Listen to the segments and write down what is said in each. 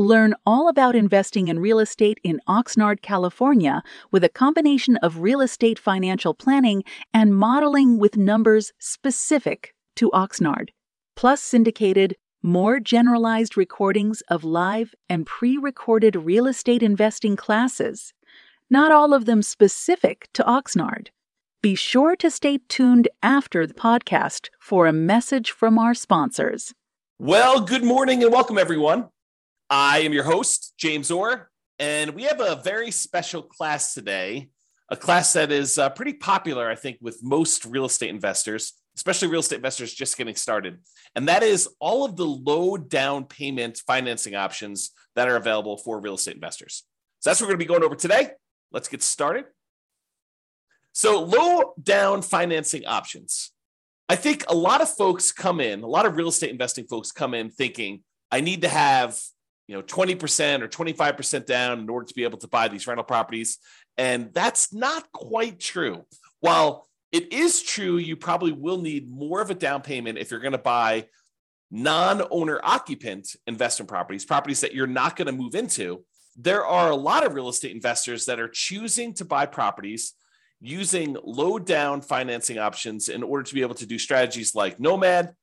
Learn all about investing in real estate in Oxnard, California, with a combination of real estate financial planning and modeling with numbers specific to Oxnard, plus syndicated, more generalized recordings of live and pre recorded real estate investing classes, not all of them specific to Oxnard. Be sure to stay tuned after the podcast for a message from our sponsors. Well, good morning and welcome, everyone. I am your host, James Orr, and we have a very special class today, a class that is uh, pretty popular, I think, with most real estate investors, especially real estate investors just getting started. And that is all of the low down payment financing options that are available for real estate investors. So that's what we're going to be going over today. Let's get started. So, low down financing options. I think a lot of folks come in, a lot of real estate investing folks come in thinking, I need to have you know 20% or 25% down in order to be able to buy these rental properties. And that's not quite true. While it is true you probably will need more of a down payment if you're going to buy non-owner occupant investment properties properties that you're not going to move into. There are a lot of real estate investors that are choosing to buy properties using low down financing options in order to be able to do strategies like nomad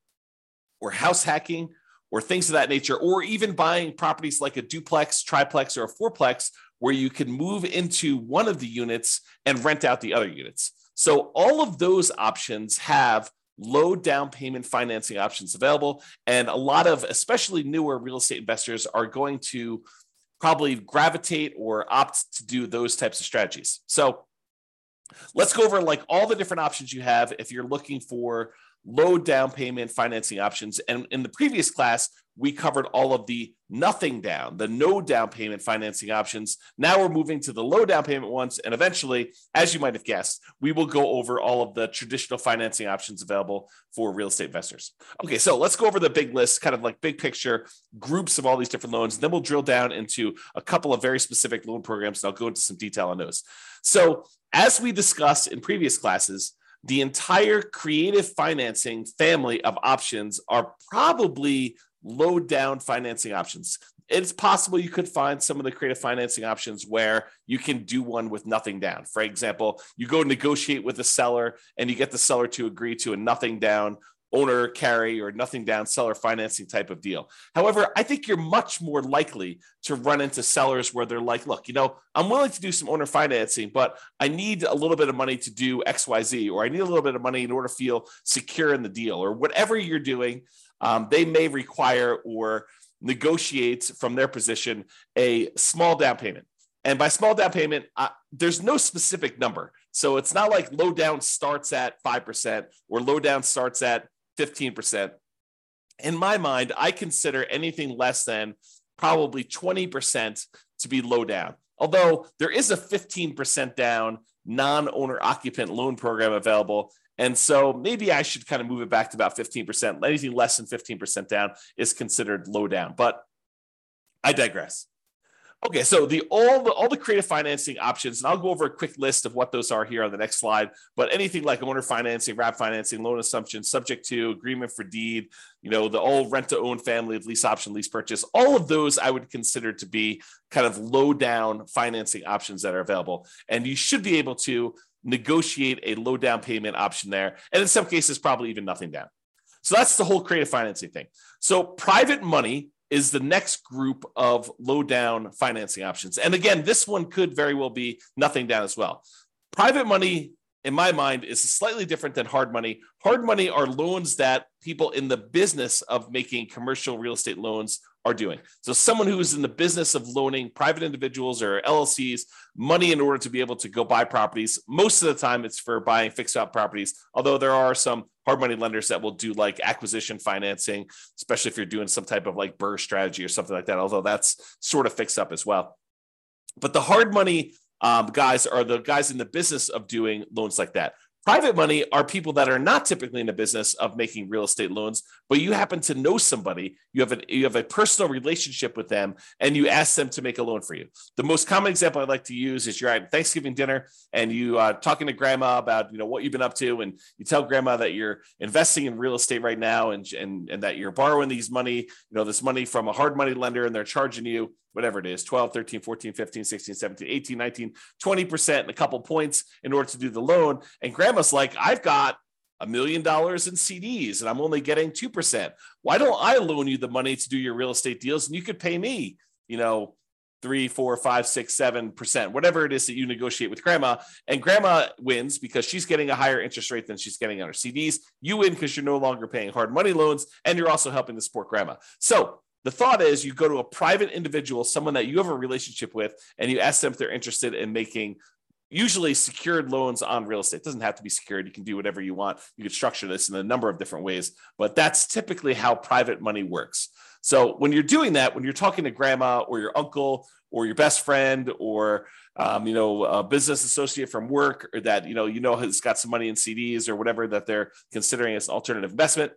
or house hacking or things of that nature, or even buying properties like a duplex, triplex, or a fourplex, where you can move into one of the units and rent out the other units. So, all of those options have low down payment financing options available. And a lot of, especially newer real estate investors, are going to probably gravitate or opt to do those types of strategies. So, let's go over like all the different options you have if you're looking for low down payment financing options. And in the previous class, we covered all of the nothing down, the no down payment financing options. Now we're moving to the low down payment ones. And eventually, as you might have guessed, we will go over all of the traditional financing options available for real estate investors. Okay, so let's go over the big list, kind of like big picture groups of all these different loans. And Then we'll drill down into a couple of very specific loan programs, and I'll go into some detail on those. So, as we discussed in previous classes, the entire creative financing family of options are probably low down financing options. It's possible you could find some of the creative financing options where you can do one with nothing down. For example, you go negotiate with a seller and you get the seller to agree to a nothing down owner carry or nothing down seller financing type of deal. However, I think you're much more likely to run into sellers where they're like, look, you know, I'm willing to do some owner financing, but I need a little bit of money to do XYZ, or I need a little bit of money in order to feel secure in the deal, or whatever you're doing. Um, they may require or negotiate from their position a small down payment. And by small down payment, there's no specific number. So it's not like low down starts at 5% or low down starts at 15%. In my mind, I consider anything less than probably 20% to be low down. Although there is a 15% down non owner occupant loan program available. And so maybe I should kind of move it back to about 15%. Anything less than 15% down is considered low down, but I digress. Okay, so the all the all the creative financing options, and I'll go over a quick list of what those are here on the next slide. But anything like owner financing, wrap financing, loan assumption, subject to agreement for deed, you know, the all rent to own family of lease option, lease purchase, all of those I would consider to be kind of low down financing options that are available. And you should be able to negotiate a low down payment option there, and in some cases, probably even nothing down. So that's the whole creative financing thing. So private money is the next group of low down financing options. And again, this one could very well be nothing down as well. Private money, in my mind, is slightly different than hard money. Hard money are loans that people in the business of making commercial real estate loans are doing. So, someone who is in the business of loaning private individuals or LLCs money in order to be able to go buy properties. Most of the time, it's for buying fixed out properties, although there are some hard money lenders that will do like acquisition financing, especially if you're doing some type of like BRRRR strategy or something like that, although that's sort of fixed up as well. But the hard money um, guys are the guys in the business of doing loans like that. Private money are people that are not typically in the business of making real estate loans, but you happen to know somebody, you have a you have a personal relationship with them, and you ask them to make a loan for you. The most common example I like to use is you're at Thanksgiving dinner and you are uh, talking to grandma about you know what you've been up to, and you tell grandma that you're investing in real estate right now, and and and that you're borrowing these money, you know this money from a hard money lender, and they're charging you whatever it is 12 13 14 15 16 17 18 19 20% and a couple points in order to do the loan and grandma's like i've got a million dollars in CDs and I'm only getting 2%. Why don't I loan you the money to do your real estate deals and you could pay me, you know, three, four, five, six, seven percent, whatever it is that you negotiate with grandma. And grandma wins because she's getting a higher interest rate than she's getting on her CDs. You win because you're no longer paying hard money loans and you're also helping to support grandma. So the thought is you go to a private individual, someone that you have a relationship with, and you ask them if they're interested in making usually secured loans on real estate. It doesn't have to be secured. You can do whatever you want. You can structure this in a number of different ways, but that's typically how private money works. So when you're doing that, when you're talking to grandma or your uncle or your best friend or um, you know a business associate from work or that you know you know has got some money in CDs or whatever that they're considering as an alternative investment,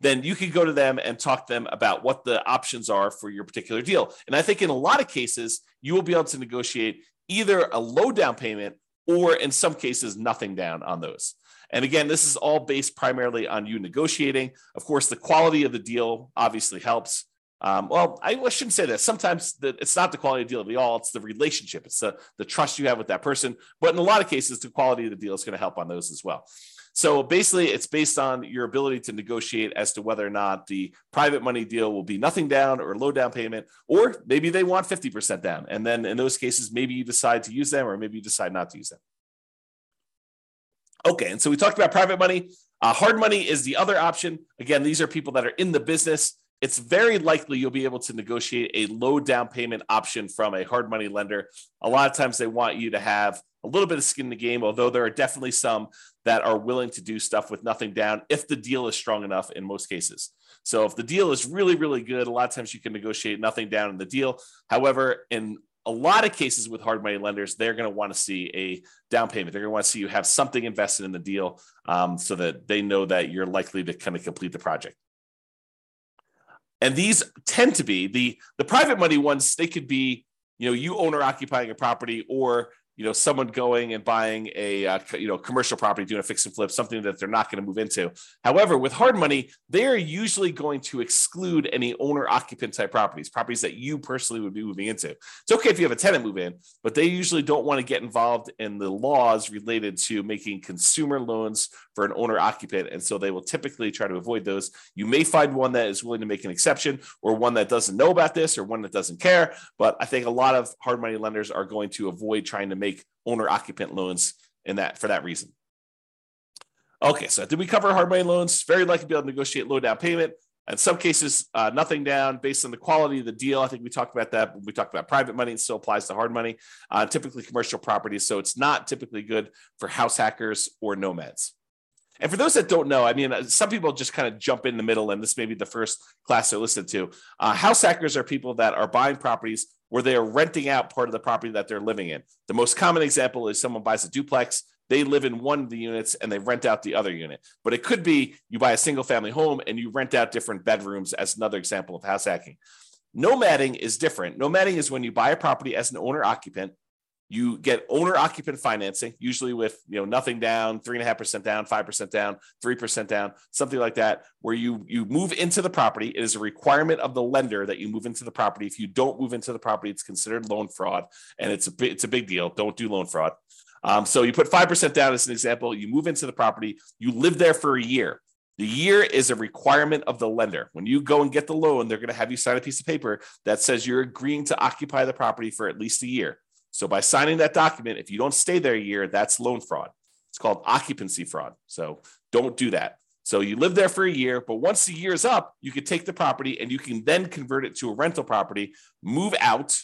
then you can go to them and talk to them about what the options are for your particular deal. And I think in a lot of cases, you will be able to negotiate either a low down payment or in some cases, nothing down on those. And again, this is all based primarily on you negotiating. Of course, the quality of the deal obviously helps. Um, well, I, I, shouldn't say that. Sometimes the, it's not the quality of the deal at all; it's the relationship, it's the, the trust you have with that person. But in a lot of cases, the quality of the deal is going to help on those as well. So basically, it's based on your ability to negotiate as to whether or not the private money deal will be nothing down or low down payment, or maybe they want 50% down. And then in those cases, maybe you decide to use them or maybe you decide not to use them. Okay, and so we talked about private money. Uh, hard money is the other option. Again, these are people that are in the business. It's very likely you'll be able to negotiate a low down payment option from a hard money lender. A lot of times they want you to have a little bit of skin in the game, although there are definitely some that are willing to do stuff with nothing down if the deal is strong enough in most cases. So if the deal is really, really good, a lot of times you can negotiate nothing down in the deal. However, in a lot of cases with hard money lenders, they're going to want to see a down payment. They're going to want to see you have something invested in the deal um, so that they know that you're likely to kind of complete the project. And these tend to be the the private money ones. They could be, you know, you owner occupying a property, or you know someone going and buying a uh, you know commercial property doing a fix and flip something that they're not going to move into. However with hard money they're usually going to exclude any owner occupant type properties properties that you personally would be moving into. It's okay if you have a tenant move in but they usually don't want to get involved in the laws related to making consumer loans for an owner occupant and so they will typically try to avoid those. You may find one that is willing to make an exception or one that doesn't know about this or one that doesn't care but i think a lot of hard money lenders are going to avoid trying to make make owner occupant loans in that for that reason. Okay, so did we cover hard money loans? Very likely to be able to negotiate low down payment. In some cases, uh, nothing down based on the quality of the deal. I think we talked about that. we talked about private money. It still applies to hard money, uh, typically commercial properties. So it's not typically good for house hackers or nomads. And for those that don't know, I mean, uh, some people just kind of jump in the middle, and this may be the first class they're listening to. Uh, house hackers are people that are buying properties where they are renting out part of the property that they're living in. The most common example is someone buys a duplex, they live in one of the units and they rent out the other unit. But it could be you buy a single family home and you rent out different bedrooms as another example of house hacking. Nomading is different. Nomading is when you buy a property as an owner occupant you get owner occupant financing, usually with you know nothing down, three and a half percent down, five percent down, three percent down, something like that, where you you move into the property. It is a requirement of the lender that you move into the property. If you don't move into the property, it's considered loan fraud, and it's a it's a big deal. Don't do loan fraud. Um, so you put five percent down as an example. You move into the property. You live there for a year. The year is a requirement of the lender. When you go and get the loan, they're going to have you sign a piece of paper that says you're agreeing to occupy the property for at least a year. So by signing that document, if you don't stay there a year, that's loan fraud. It's called occupancy fraud. So don't do that. So you live there for a year, but once the year is up, you can take the property and you can then convert it to a rental property, move out,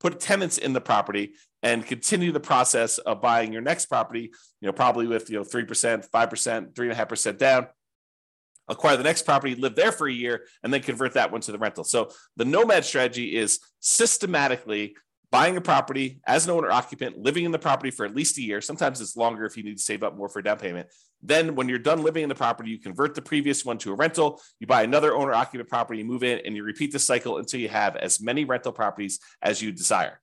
put tenants in the property, and continue the process of buying your next property. You know, probably with you know three percent, five percent, three and a half percent down. Acquire the next property, live there for a year, and then convert that one to the rental. So the nomad strategy is systematically buying a property as an owner occupant, living in the property for at least a year. Sometimes it's longer if you need to save up more for down payment. Then, when you're done living in the property, you convert the previous one to a rental. You buy another owner occupant property, you move in, and you repeat the cycle until you have as many rental properties as you desire.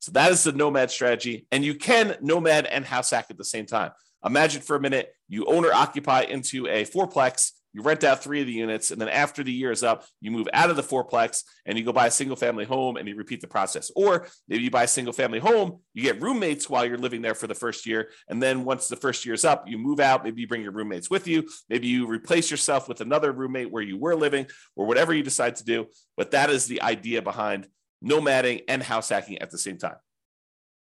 So, that is the nomad strategy. And you can nomad and house hack at the same time. Imagine for a minute you owner occupy into a fourplex you rent out three of the units, and then after the year is up, you move out of the fourplex and you go buy a single family home and you repeat the process. Or maybe you buy a single family home, you get roommates while you're living there for the first year. And then once the first year is up, you move out. Maybe you bring your roommates with you. Maybe you replace yourself with another roommate where you were living or whatever you decide to do. But that is the idea behind nomading and house hacking at the same time.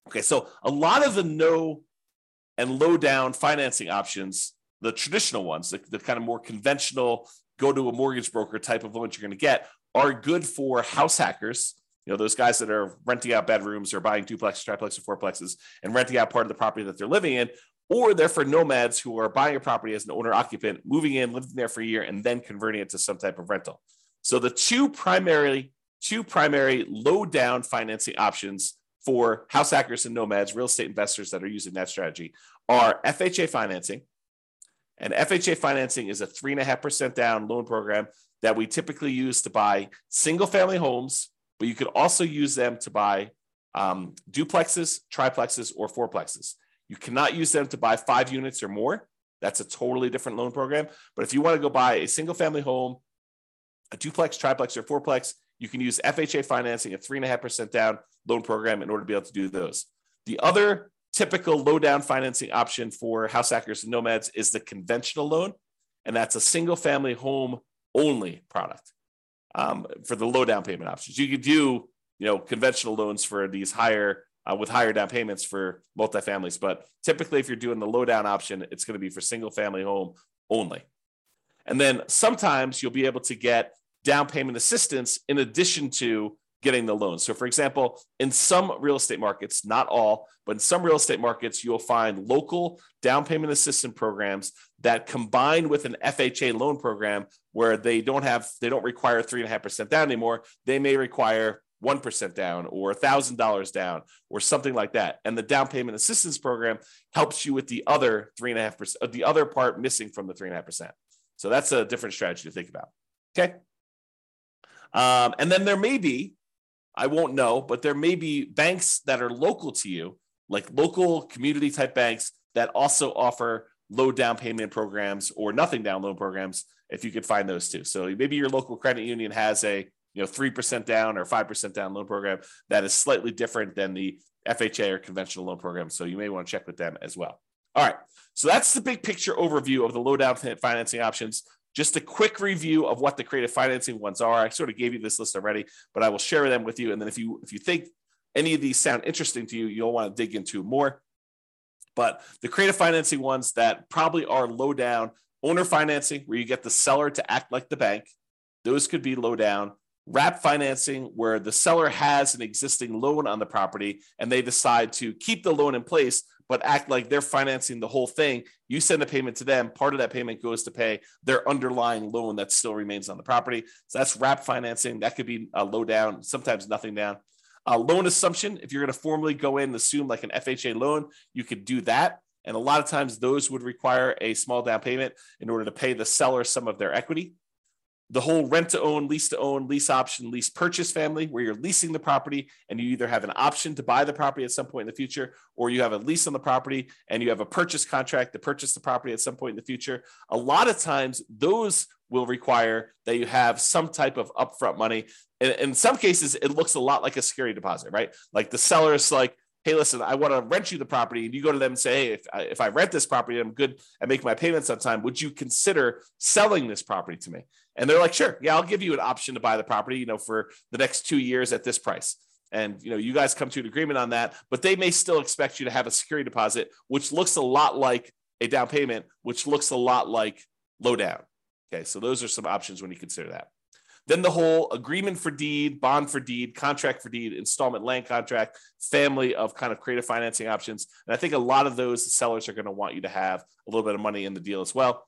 Okay, so a lot of the no and low down financing options the traditional ones, the, the kind of more conventional go to a mortgage broker type of loans you're going to get are good for house hackers. You know, those guys that are renting out bedrooms or buying duplex, triplex, or fourplexes and renting out part of the property that they're living in, or they're for nomads who are buying a property as an owner occupant, moving in, living there for a year, and then converting it to some type of rental. So the two primary, two primary low down financing options for house hackers and nomads, real estate investors that are using that strategy are FHA financing, and FHA financing is a 3.5% down loan program that we typically use to buy single family homes, but you could also use them to buy um, duplexes, triplexes, or fourplexes. You cannot use them to buy five units or more. That's a totally different loan program. But if you want to go buy a single family home, a duplex, triplex, or fourplex, you can use FHA financing, a 3.5% down loan program in order to be able to do those. The other typical low down financing option for house hackers and nomads is the conventional loan, and that's a single family home only product um, for the low down payment options. You could do you know conventional loans for these higher uh, with higher down payments for multifamilies, but typically if you're doing the low down option, it's going to be for single family home only. And then sometimes you'll be able to get down payment assistance in addition to getting the loan. So, for example, in some real estate markets, not all, but in some real estate markets, you'll find local down payment assistance programs that combine with an FHA loan program where they don't have, they don't require three and a half percent down anymore. They may require 1% down or $1,000 down or something like that. And the down payment assistance program helps you with the other 3.5%, uh, the other part missing from the 3.5%. So that's a different strategy to think about. Okay. Um, and then there may be I won't know, but there may be banks that are local to you, like local community type banks that also offer low down payment programs or nothing down loan programs if you could find those too. So maybe your local credit union has a you know 3% down or 5% down loan program that is slightly different than the FHA or conventional loan program. So you may want to check with them as well. All right. So that's the big picture overview of the low down financing options. Just a quick review of what the creative financing ones are. I sort of gave you this list already, but I will share them with you. And then if you if you think any of these sound interesting to you, you'll want to dig into more. But the creative financing ones that probably are low down owner financing, where you get the seller to act like the bank, those could be low down. Wrap financing, where the seller has an existing loan on the property and they decide to keep the loan in place, but act like they're financing the whole thing. You send a payment to them. Part of that payment goes to pay their underlying loan that still remains on the property. So that's wrap financing. That could be a low down, sometimes nothing down. A loan assumption, if you're going to formally go in and assume like an FHA loan, you could do that. And a lot of times those would require a small down payment in order to pay the seller some of their equity the whole rent to own, lease to own, lease option, lease purchase family, where you're leasing the property and you either have an option to buy the property at some point in the future, or you have a lease on the property and you have a purchase contract to purchase the property at some point in the future. A lot of times, those will require that you have some type of upfront money. And in some cases, it looks a lot like a security deposit, right? Like the seller is like, hey, listen, I want to rent you the property. And you go to them and say, hey, if I, if I rent this property, I'm good at making my payments on time. Would you consider selling this property to me? And they're like, sure, yeah, I'll give you an option to buy the property, you know, for the next two years at this price. And you know, you guys come to an agreement on that, but they may still expect you to have a security deposit, which looks a lot like a down payment, which looks a lot like low down. Okay, so those are some options when you consider that. Then the whole agreement for deed, bond for deed, contract for deed, installment land contract, family of kind of creative financing options. And I think a lot of those sellers are going to want you to have a little bit of money in the deal as well.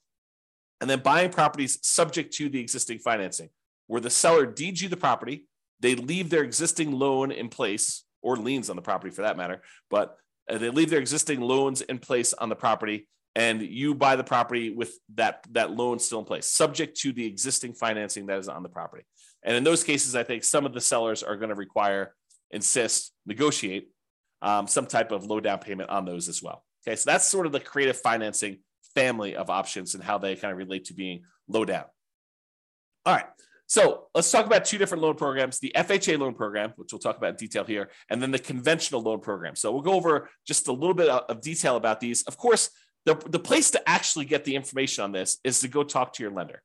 And then buying properties subject to the existing financing, where the seller deeds you the property, they leave their existing loan in place or liens on the property for that matter. But uh, they leave their existing loans in place on the property and you buy the property with that that loan still in place subject to the existing financing that is on the property and in those cases i think some of the sellers are going to require insist negotiate um, some type of low down payment on those as well okay so that's sort of the creative financing family of options and how they kind of relate to being low down all right so let's talk about two different loan programs the FHA loan program, which we'll talk about in detail here, and then the conventional loan program. So we'll go over just a little bit of detail about these. Of course, the, the place to actually get the information on this is to go talk to your lender.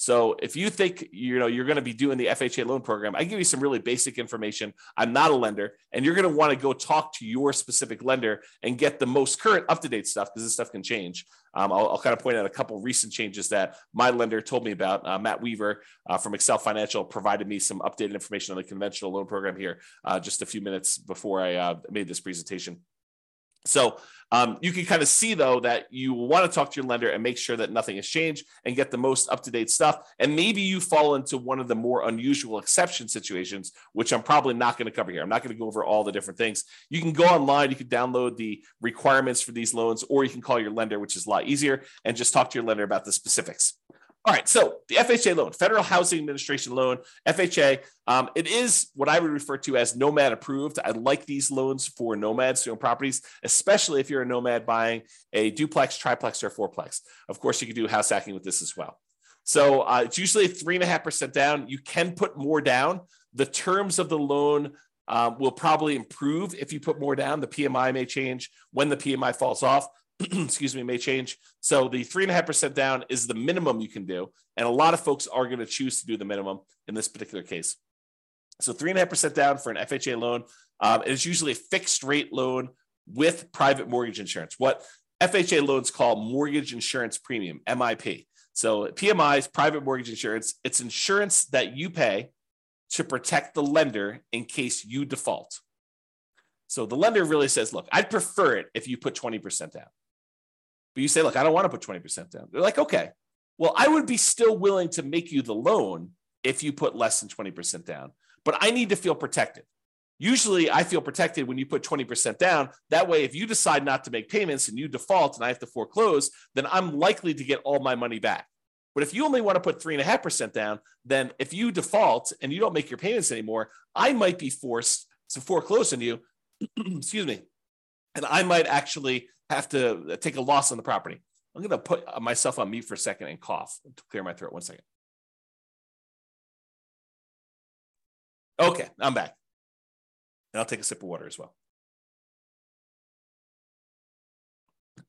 So if you think you know you're going to be doing the FHA loan program, I give you some really basic information. I'm not a lender, and you're going to want to go talk to your specific lender and get the most current, up to date stuff because this stuff can change. Um, I'll, I'll, kind of point out a couple recent changes that my lender told me about. Uh, Matt Weaver uh, from Excel Financial provided me some updated information on the conventional loan program here uh, just a few minutes before I uh, made this presentation. So um, you can kind of see though that you want to talk to your lender and make sure that nothing has changed and get the most up to date stuff. And maybe you fall into one of the more unusual exception situations, which I'm probably not going to cover here. I'm not going to go over all the different things. You can go online, you can download the requirements for these loans, or you can call your lender, which is a lot easier, and just talk to your lender about the specifics. All right, so the FHA loan, Federal Housing Administration loan, FHA, um, it is what I would refer to as nomad approved. I like these loans for nomads to own properties, especially if you're a nomad buying a duplex, triplex, or fourplex. Of course, you can do house hacking with this as well. So uh, it's usually three and a half percent down. You can put more down. The terms of the loan um, will probably improve if you put more down. The PMI may change when the PMI falls off. excuse me, may change. So the three and a half percent down is the minimum you can do. And a lot of folks are going to choose to do the minimum in this particular case. So three and a half percent down for an FHA loan. Um, usually a fixed rate loan with private mortgage insurance. What FHA loans call mortgage insurance premium, MIP. So PMI is private mortgage insurance. It's insurance that you pay to protect the lender in case you default. So the lender really says, look, I'd prefer it if you put 20% down. But you say, look, I don't want to put 20% down. They're like, okay, well, I would be still willing to make you the loan if you put less than 20% down, but I need to feel protected. Usually I feel protected when you put 20% down. That way, if you decide not to make payments and you default and I have to foreclose, then I'm likely to get all my money back. But if you only want to put three and a half percent down, then if you default and you don't make your payments anymore, I might be forced to foreclose on you. Excuse me. And I might actually have to take a loss on the property. I'm going to put myself on mute for a second and cough to clear my throat. One second. Okay, I'm back. And I'll take a sip of water as well.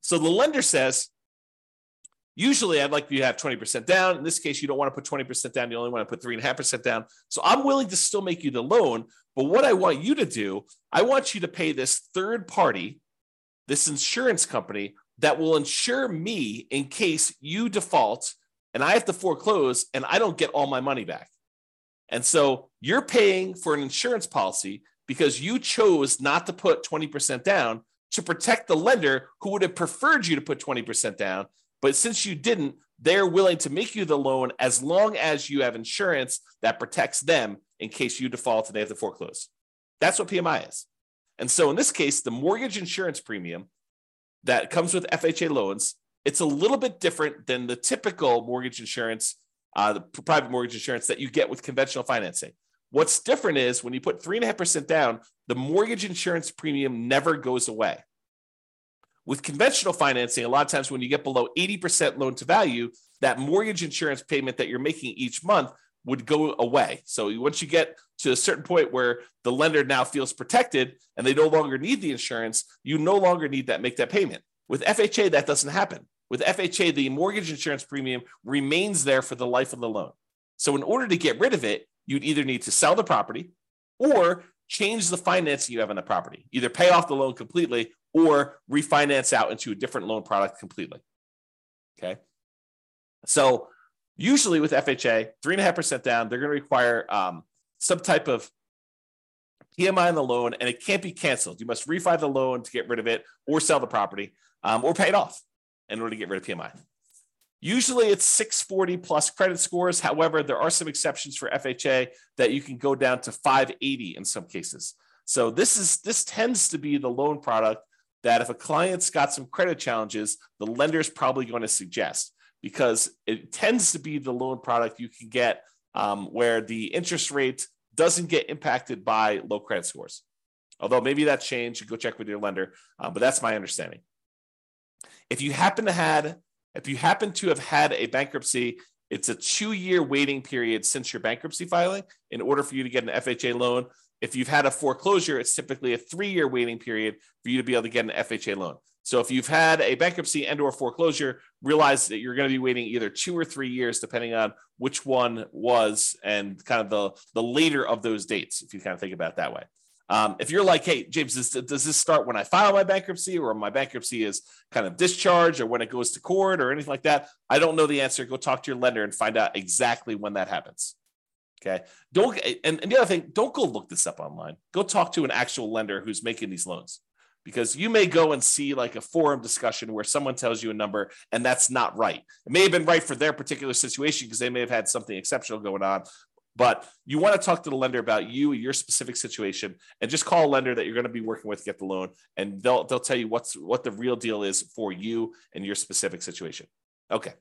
So the lender says, usually I'd like you to have 20% down. In this case, you don't want to put 20% down. You only want to put 3.5% down. So I'm willing to still make you the loan. But what I want you to do, I want you to pay this third party this insurance company that will insure me in case you default and I have to foreclose and I don't get all my money back. And so you're paying for an insurance policy because you chose not to put 20% down to protect the lender who would have preferred you to put 20% down. But since you didn't, they're willing to make you the loan as long as you have insurance that protects them in case you default and they have to foreclose. That's what PMI is. And so in this case, the mortgage insurance premium that comes with FHA loans, it's a little bit different than the typical mortgage insurance, uh, the private mortgage insurance that you get with conventional financing. What's different is when you put three and a half percent down, the mortgage insurance premium never goes away. With conventional financing, a lot of times when you get below 80% loan to value, that mortgage insurance payment that you're making each month would go away. So once you get to a certain point where the lender now feels protected and they no longer need the insurance, you no longer need that make that payment. With FHA, that doesn't happen. With FHA, the mortgage insurance premium remains there for the life of the loan. So in order to get rid of it, you'd either need to sell the property or change the financing you have on the property. Either pay off the loan completely or refinance out into a different loan product completely. Okay. So Usually with FHA, three and a half percent down, they're going to require um, some type of PMI on the loan, and it can't be canceled. You must refi the loan to get rid of it, or sell the property, um, or pay it off in order to get rid of PMI. Usually it's 640 plus credit scores. However, there are some exceptions for FHA that you can go down to 580 in some cases. So this is this tends to be the loan product that if a client's got some credit challenges, the lender is probably going to suggest because it tends to be the loan product you can get um, where the interest rate doesn't get impacted by low credit scores. Although maybe that's changed, go check with your lender, uh, but that's my understanding. If you happen to had, if you happen to have had a bankruptcy, it's a two-year waiting period since your bankruptcy filing in order for you to get an FHA loan. If you've had a foreclosure, it's typically a three-year waiting period for you to be able to get an FHA loan. So if you've had a bankruptcy and or foreclosure, realize that you're going to be waiting either two or three years, depending on which one was and kind of the, the later of those dates, if you kind of think about it that way. Um, if you're like, hey, James, does, does this start when I file my bankruptcy or my bankruptcy is kind of discharged or when it goes to court or anything like that? I don't know the answer. Go talk to your lender and find out exactly when that happens. Okay. Don't and, and the other thing, don't go look this up online. Go talk to an actual lender who's making these loans. Because you may go and see like a forum discussion where someone tells you a number and that's not right. It may have been right for their particular situation because they may have had something exceptional going on, but you want to talk to the lender about you, your specific situation, and just call a lender that you're going to be working with, get the loan, and they'll they'll tell you what's what the real deal is for you and your specific situation. Okay.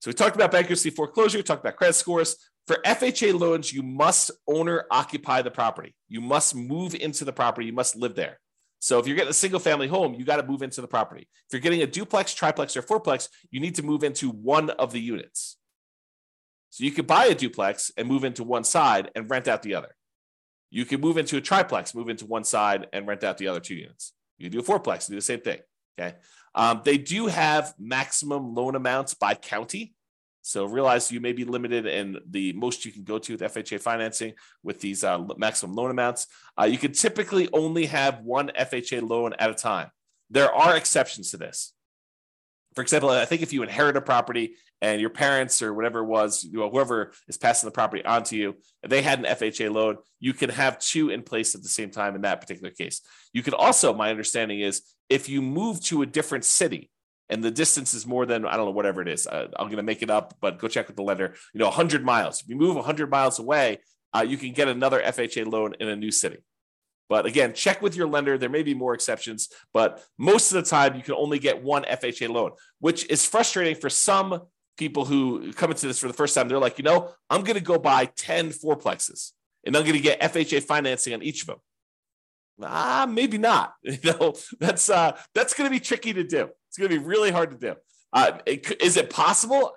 So we talked about bankruptcy foreclosure, we talked about credit scores. For FHA loans, you must owner occupy the property. You must move into the property. You must live there. So if you're getting a single family home, you got to move into the property. If you're getting a duplex, triplex, or fourplex, you need to move into one of the units. So you could buy a duplex and move into one side and rent out the other. You could move into a triplex, move into one side and rent out the other two units. You do a fourplex, do the same thing. Okay. Um, they do have maximum loan amounts by county. So realize you may be limited in the most you can go to with FHA financing with these uh, maximum loan amounts. Uh, you can typically only have one FHA loan at a time. There are exceptions to this. For example, I think if you inherit a property and your parents or whatever it was, you know, whoever is passing the property onto you, they had an FHA loan, you can have two in place at the same time in that particular case. You could also, my understanding is, if you move to a different city, and the distance is more than I don't know whatever it is. Uh, I'm going to make it up, but go check with the lender. You know, 100 miles. If you move 100 miles away, uh, you can get another FHA loan in a new city. But again, check with your lender. There may be more exceptions, but most of the time you can only get one FHA loan, which is frustrating for some people who come into this for the first time. They're like, you know, I'm going to go buy 10 fourplexes and I'm going to get FHA financing on each of them. Ah, maybe not. You know, that's uh, that's going to be tricky to do. It's going to be really hard to do. Uh, it, is it possible?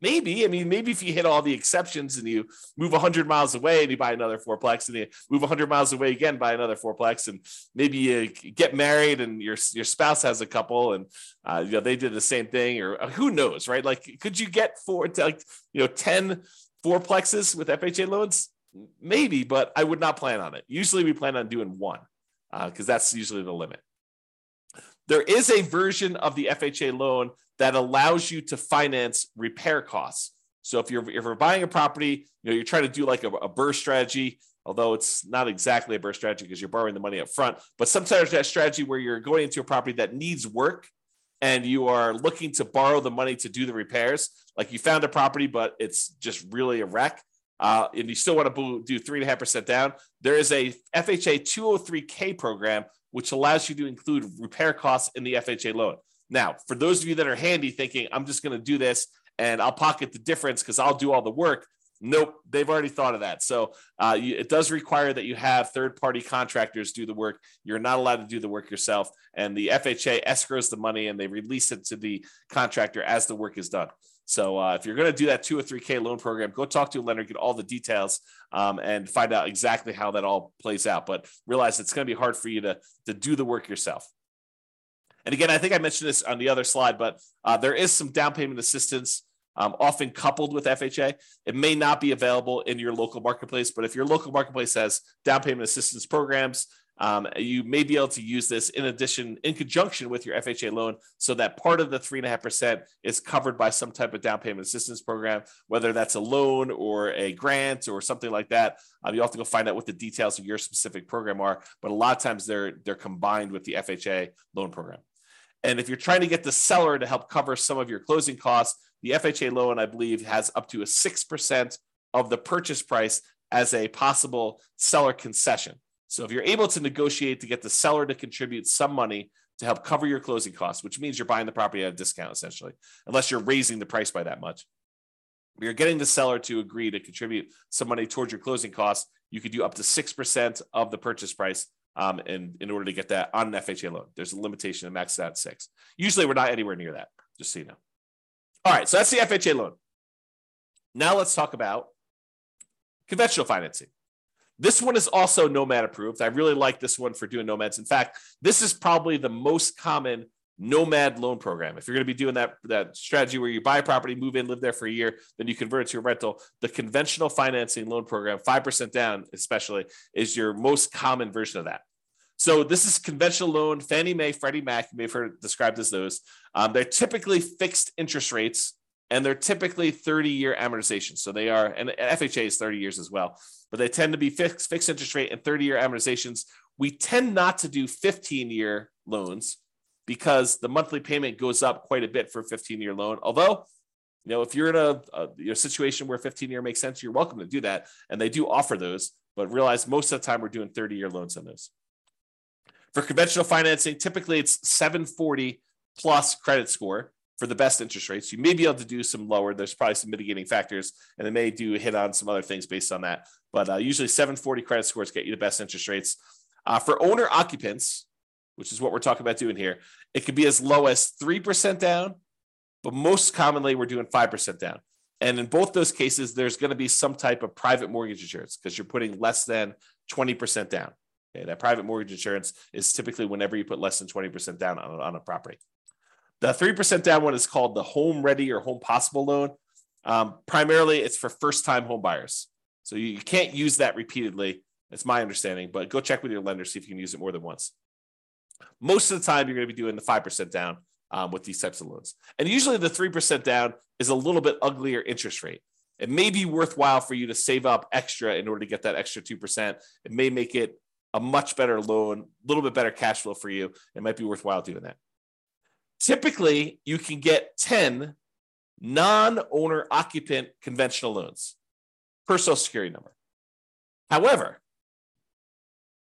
Maybe. I mean, maybe if you hit all the exceptions and you move 100 miles away and you buy another fourplex, and you move 100 miles away again, buy another fourplex, and maybe you get married and your your spouse has a couple, and uh, you know they did the same thing, or uh, who knows, right? Like, could you get four to like you know 10 fourplexes with FHA loans? Maybe, but I would not plan on it. Usually, we plan on doing one because uh, that's usually the limit. There is a version of the FHA loan that allows you to finance repair costs. So if you're if you're buying a property, you know you're trying to do like a, a strategy, although it's not exactly a BRRRR strategy because you're borrowing the money up front, but sometimes that strategy where you're going into a property that needs work and you are looking to borrow the money to do the repairs. Like you found a property, but it's just really a wreck uh, and you still want to do three and a half percent down, there is a FHA 203K program which allows you to include repair costs in the FHA loan. Now, for those of you that are handy thinking, I'm just going to do this and I'll pocket the difference because I'll do all the work. Nope, they've already thought of that. So uh, you, it does require that you have third party contractors do the work. You're not allowed to do the work yourself. And the FHA escrows the money and they release it to the contractor as the work is done. So uh, if you're going to do that 203K loan program, go talk to lender, get all the details, um, and find out exactly how that all plays out. But realize it's going to be hard for you to to do the work yourself. And again, I think I mentioned this on the other slide, but uh, there is some down payment assistance. Um, often coupled with FHA. It may not be available in your local marketplace, but if your local marketplace has down payment assistance programs, um, you may be able to use this in addition, in conjunction with your FHA loan, so that part of the three and a half percent is covered by some type of down payment assistance program, whether that's a loan or a grant or something like that. Um, you have to go find out what the details of your specific program are, but a lot of times they're they're combined with the FHA loan program. And if you're trying to get the seller to help cover some of your closing costs, the FHA loan, I believe, has up to a six percent of the purchase price as a possible seller concession. So if you're able to negotiate to get the seller to contribute some money to help cover your closing costs, which means you're buying the property at a discount essentially, unless you're raising the price by that much. You're getting the seller to agree to contribute some money towards your closing costs. You could do up to 6% of the purchase price um, in, in order to get that on an FHA loan. There's a limitation to max out six. Usually we're not anywhere near that, just so you know. All right, so that's the FHA loan. Now let's talk about conventional financing. This one is also Nomad approved. I really like this one for doing Nomads. In fact, this is probably the most common Nomad loan program. If you're going to be doing that, that strategy where you buy a property, move in, live there for a year, then you convert it to a rental, the conventional financing loan program, 5% down especially, is your most common version of that. So this is conventional loan, Fannie Mae, Freddie Mac, you may have heard described as those. Um, they're typically fixed interest rates and they're typically 30 year amortization. So they are, and FHA is 30 years as well, but they tend to be fixed, fixed interest rate and 30 year amortizations. We tend not to do 15 year loans because the monthly payment goes up quite a bit for a 15 year loan. Although, you know, if you're in a, a your situation where 15 year makes sense, you're welcome to do that. And they do offer those, but realize most of the time we're doing 30 year loans on those. For conventional financing, typically it's 740 plus credit score for the best interest rates. You may be able to do some lower. There's probably some mitigating factors, and they may do hit on some other things based on that. But uh, usually 740 credit scores get you the best interest rates. Uh, for owner occupants, which is what we're talking about doing here, it could be as low as 3% down, but most commonly we're doing 5% down. And in both those cases, there's going to be some type of private mortgage insurance because you're putting less than 20% down. Okay, that private mortgage insurance is typically whenever you put less than 20% down on, on a property. The 3% down one is called the home ready or home possible loan. Um, primarily, it's for first time home buyers. So you, you can't use that repeatedly. It's my understanding, but go check with your lender, see if you can use it more than once. Most of the time, you're going to be doing the 5% down um, with these types of loans. And usually the 3% down is a little bit uglier interest rate. It may be worthwhile for you to save up extra in order to get that extra 2%. It may make it a much better loan, a little bit better cash flow for you. It might be worthwhile doing that. Typically, you can get 10 non owner occupant conventional loans per social security number. However,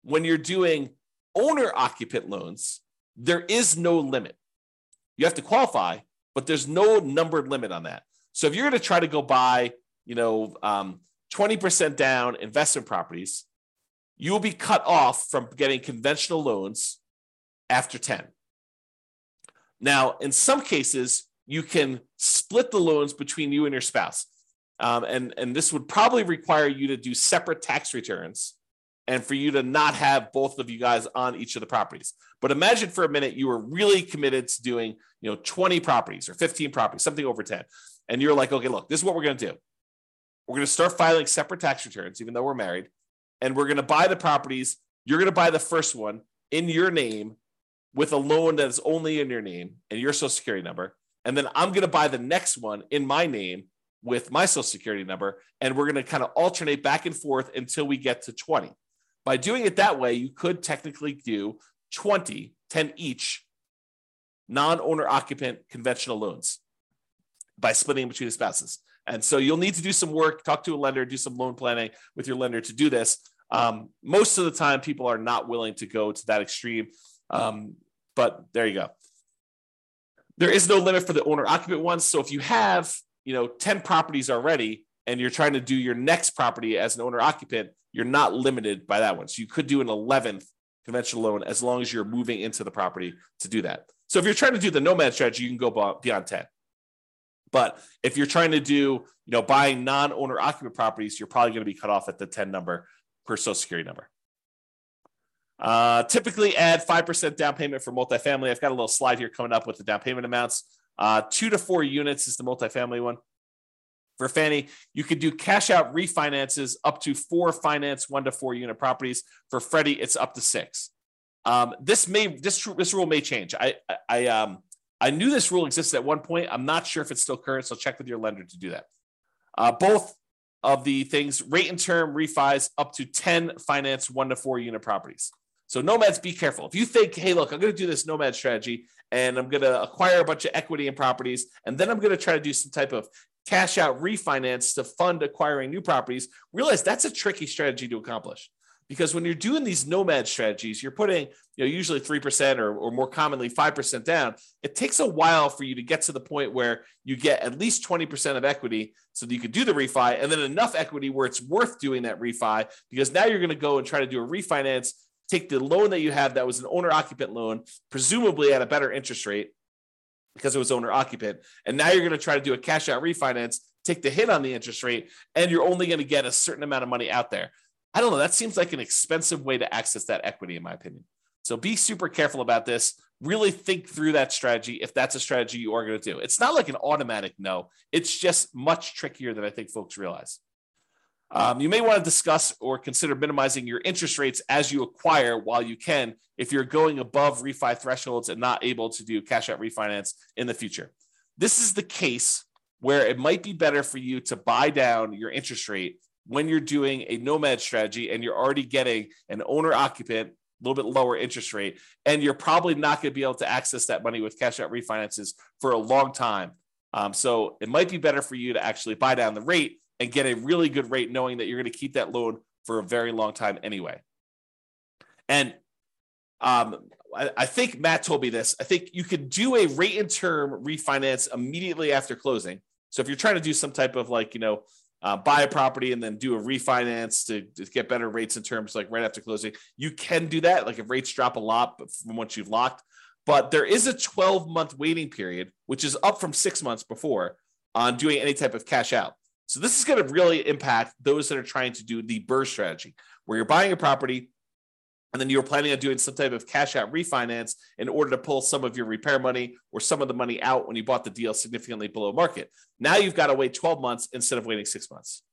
when you're doing owner occupant loans, there is no limit. You have to qualify, but there's no numbered limit on that. So if you're going to try to go buy, you know, um, 20% down investment properties, you will be cut off from getting conventional loans after 10. Now, in some cases, you can split the loans between you and your spouse. Um, and, and this would probably require you to do separate tax returns and for you to not have both of you guys on each of the properties. But imagine for a minute you were really committed to doing, you know, 20 properties or 15 properties, something over 10. And you're like, okay, look, this is what we're going to do. We're going to start filing separate tax returns, even though we're married, and we're going to buy the properties. You're going to buy the first one in your name with a loan that is only in your name and your social security number. And then I'm going to buy the next one in my name with my social security number. And we're going to kind of alternate back and forth until we get to 20. By doing it that way, you could technically do 20, 10 each non owner occupant conventional loans by splitting between the spouses. And so you'll need to do some work, talk to a lender, do some loan planning with your lender to do this. Um, most of the time, people are not willing to go to that extreme. Um, but there you go. There is no limit for the owner occupant ones. So if you have, you know, 10 properties already and you're trying to do your next property as an owner occupant, you're not limited by that one. So you could do an 11th conventional loan as long as you're moving into the property to do that. So if you're trying to do the nomad strategy, you can go beyond 10. But if you're trying to do, you know, buying non-owner occupant properties, you're probably going to be cut off at the 10 number per social security number. Uh, typically add 5% down payment for multifamily. I've got a little slide here coming up with the down payment amounts. Uh, two to four units is the multifamily one. For Fannie, you could do cash out refinances up to four finance one to four unit properties. For Freddie, it's up to six. Um, this may this this rule may change. I I um I knew this rule existed at one point. I'm not sure if it's still current, so check with your lender to do that. Uh, both of the things rate and term refis up to 10 finance one to four unit properties. So nomads, be careful. If you think, hey, look, I'm going to do this nomad strategy and I'm going to acquire a bunch of equity and properties, and then I'm going to try to do some type of cash out refinance to fund acquiring new properties, realize that's a tricky strategy to accomplish. Because when you're doing these nomad strategies, you're putting, you know, usually 3% or, or more commonly 5% down. It takes a while for you to get to the point where you get at least 20% of equity so that you could do the refi and then enough equity where it's worth doing that refi because now you're going to go and try to do a refinance, take the loan that you have that was an owner occupant loan, presumably at a better interest rate because it was owner occupant. And now you're going to try to do a cash out refinance, take the hit on the interest rate, and you're only going to get a certain amount of money out there. I don't know. That seems like an expensive way to access that equity, in my opinion. So be super careful about this. Really think through that strategy if that's a strategy you are going to do. It's not like an automatic no, it's just much trickier than I think folks realize. Um, you may want to discuss or consider minimizing your interest rates as you acquire while you can if you're going above refi thresholds and not able to do cash out refinance in the future. This is the case where it might be better for you to buy down your interest rate when you're doing a nomad strategy and you're already getting an owner occupant a little bit lower interest rate and you're probably not going to be able to access that money with cash out refinances for a long time um, so it might be better for you to actually buy down the rate and get a really good rate knowing that you're going to keep that loan for a very long time anyway and um, I, I think matt told me this i think you could do a rate and term refinance immediately after closing so if you're trying to do some type of like you know uh, buy a property and then do a refinance to, to, get better rates in terms like right after closing. You can do that, like if rates drop a lot from once you've locked. But there is a 12 month waiting period, which is up from six months before on doing any type of cash out. So this is going to really impact those that are trying to do the BRRRR strategy, where you're buying a property, and then you're planning on doing some type of cash out refinance in order to pull some of your repair money or some of the money out when you bought the deal significantly below market. Now you've got to wait 12 months instead of waiting six months.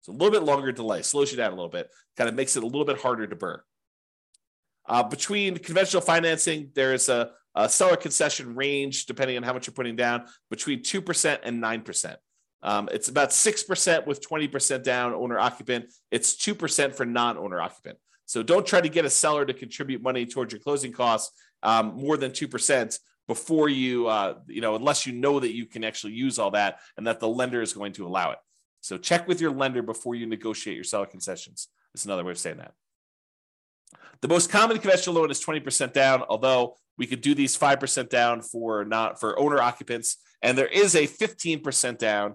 It's a little bit longer delay, slows you down a little bit, kind of makes it a little bit harder to BRRRR. Uh, between conventional financing, there's a, a, seller concession range, depending on how much you're putting down, between 2% and 9%. Um, it's about 6% with 20% down owner occupant. It's 2% for non owner occupant. So don't try to get a seller to contribute money towards your closing costs um, more than 2% before you, uh, you know, unless you know that you can actually use all that and that the lender is going to allow it. So check with your lender before you negotiate your seller concessions. That's another way of saying that. The most common conventional loan is 20% down, although we could do these 5% down for not for owner occupants. And there is a 15% down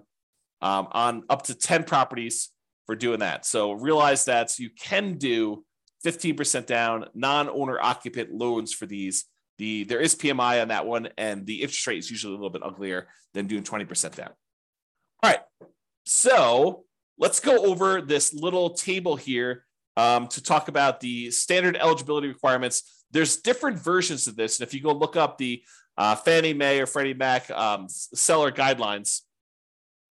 um, on up to 10 properties for doing that. So realize that you can do 15% down, non-owner occupant loans for these. The there is PMI on that one, and the interest rate is usually a little bit uglier than doing 20% down. All right. So let's go over this little table here um, to talk about the standard eligibility requirements. There's different versions of this. And if you go look up the uh, Fannie Mae or Freddie Mac um, seller guidelines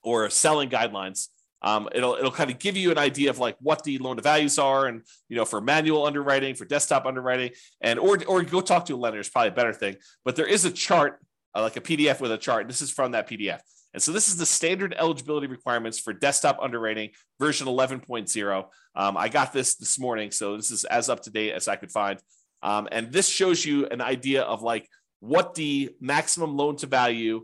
or selling guidelines, um, it'll it'll kind of give you an idea of like what the loan to values are, and you know for manual underwriting, for desktop underwriting, and or or go talk to a lender is probably a better thing. But there is a chart, uh, like a PDF with a chart. This is from that PDF, and so this is the standard eligibility requirements for desktop underwriting version 11.0. Um, I got this this morning, so this is as up to date as I could find, um, and this shows you an idea of like what the maximum loan to value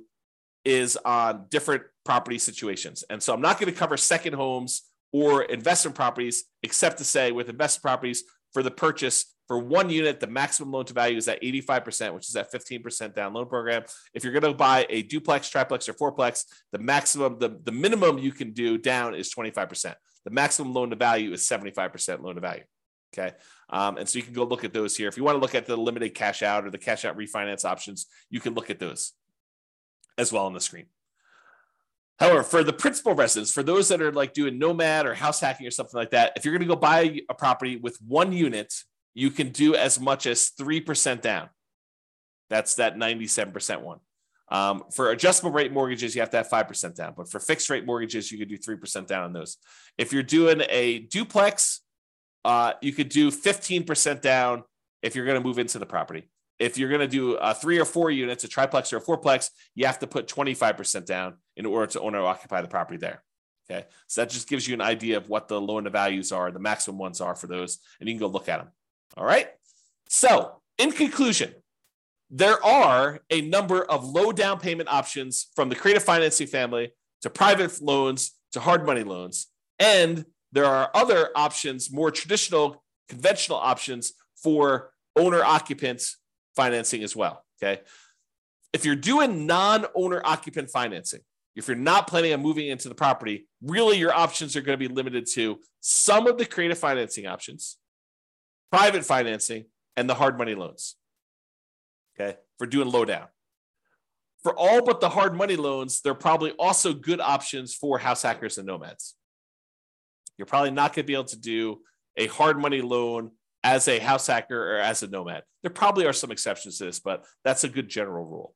is on different property situations. And so I'm not going to cover second homes or investment properties, except to say with investment properties for the purchase for one unit, the maximum loan to value is at 85%, which is that 15% down loan program. If you're going to buy a duplex, triplex, or fourplex, the maximum, the, the minimum you can do down is 25%. The maximum loan to value is 75% loan to value. Okay. Um, and so you can go look at those here. If you want to look at the limited cash out or the cash out refinance options, you can look at those as well on the screen. However, for the principal residence, for those that are like doing nomad or house hacking or something like that, if you're going to go buy a property with one unit, you can do as much as 3% down. That's that 97% one. Um, for adjustable rate mortgages, you have to have 5% down. But for fixed rate mortgages, you could do 3% down on those. If you're doing a duplex, uh, you could do 15% down if you're going to move into the property. If you're going to do a three or four units, a triplex or a fourplex, you have to put 25% down in order to own or occupy the property there. Okay. So that just gives you an idea of what the loan to values are, the maximum ones are for those, and you can go look at them. All right. So, in conclusion, there are a number of low down payment options from the creative financing family to private loans to hard money loans. And there are other options, more traditional, conventional options for owner occupants financing as well. Okay. If you're doing non owner occupant financing, if you're not planning on moving into the property, really your options are going to be limited to some of the creative financing options, private financing, and the hard money loans. Okay. For doing low down. For all but the hard money loans, they're probably also good options for house hackers and nomads. You're probably not going to be able to do a hard money loan as a house hacker or as a nomad. There probably are some exceptions to this, but that's a good general rule.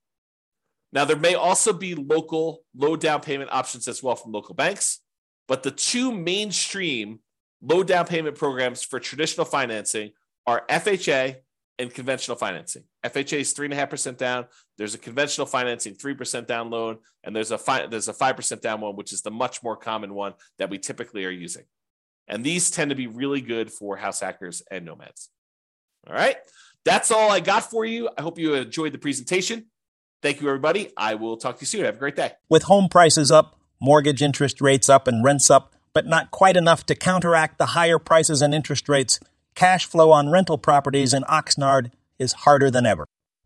Now, there may also be local low down payment options as well from local banks, but the two mainstream low down payment programs for traditional financing are FHA and conventional financing. FHA is three and a half percent down. There's a conventional financing three percent down loan, and there's a fi- there's a five percent down one, which is the much more common one that we typically are using. And these tend to be really good for house hackers and nomads. All right, that's all I got for you. I hope you enjoyed the presentation. Thank you, everybody. I will talk to you soon. Have a great day. With home prices up, mortgage interest rates up, and rents up, but not quite enough to counteract the higher prices and interest rates, cash flow on rental properties in Oxnard is harder than ever.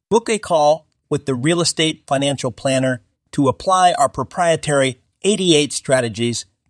Book a call with the Real Estate Financial Planner to apply our proprietary 88 strategies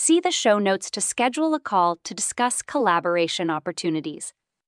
See the show notes to schedule a call to discuss collaboration opportunities.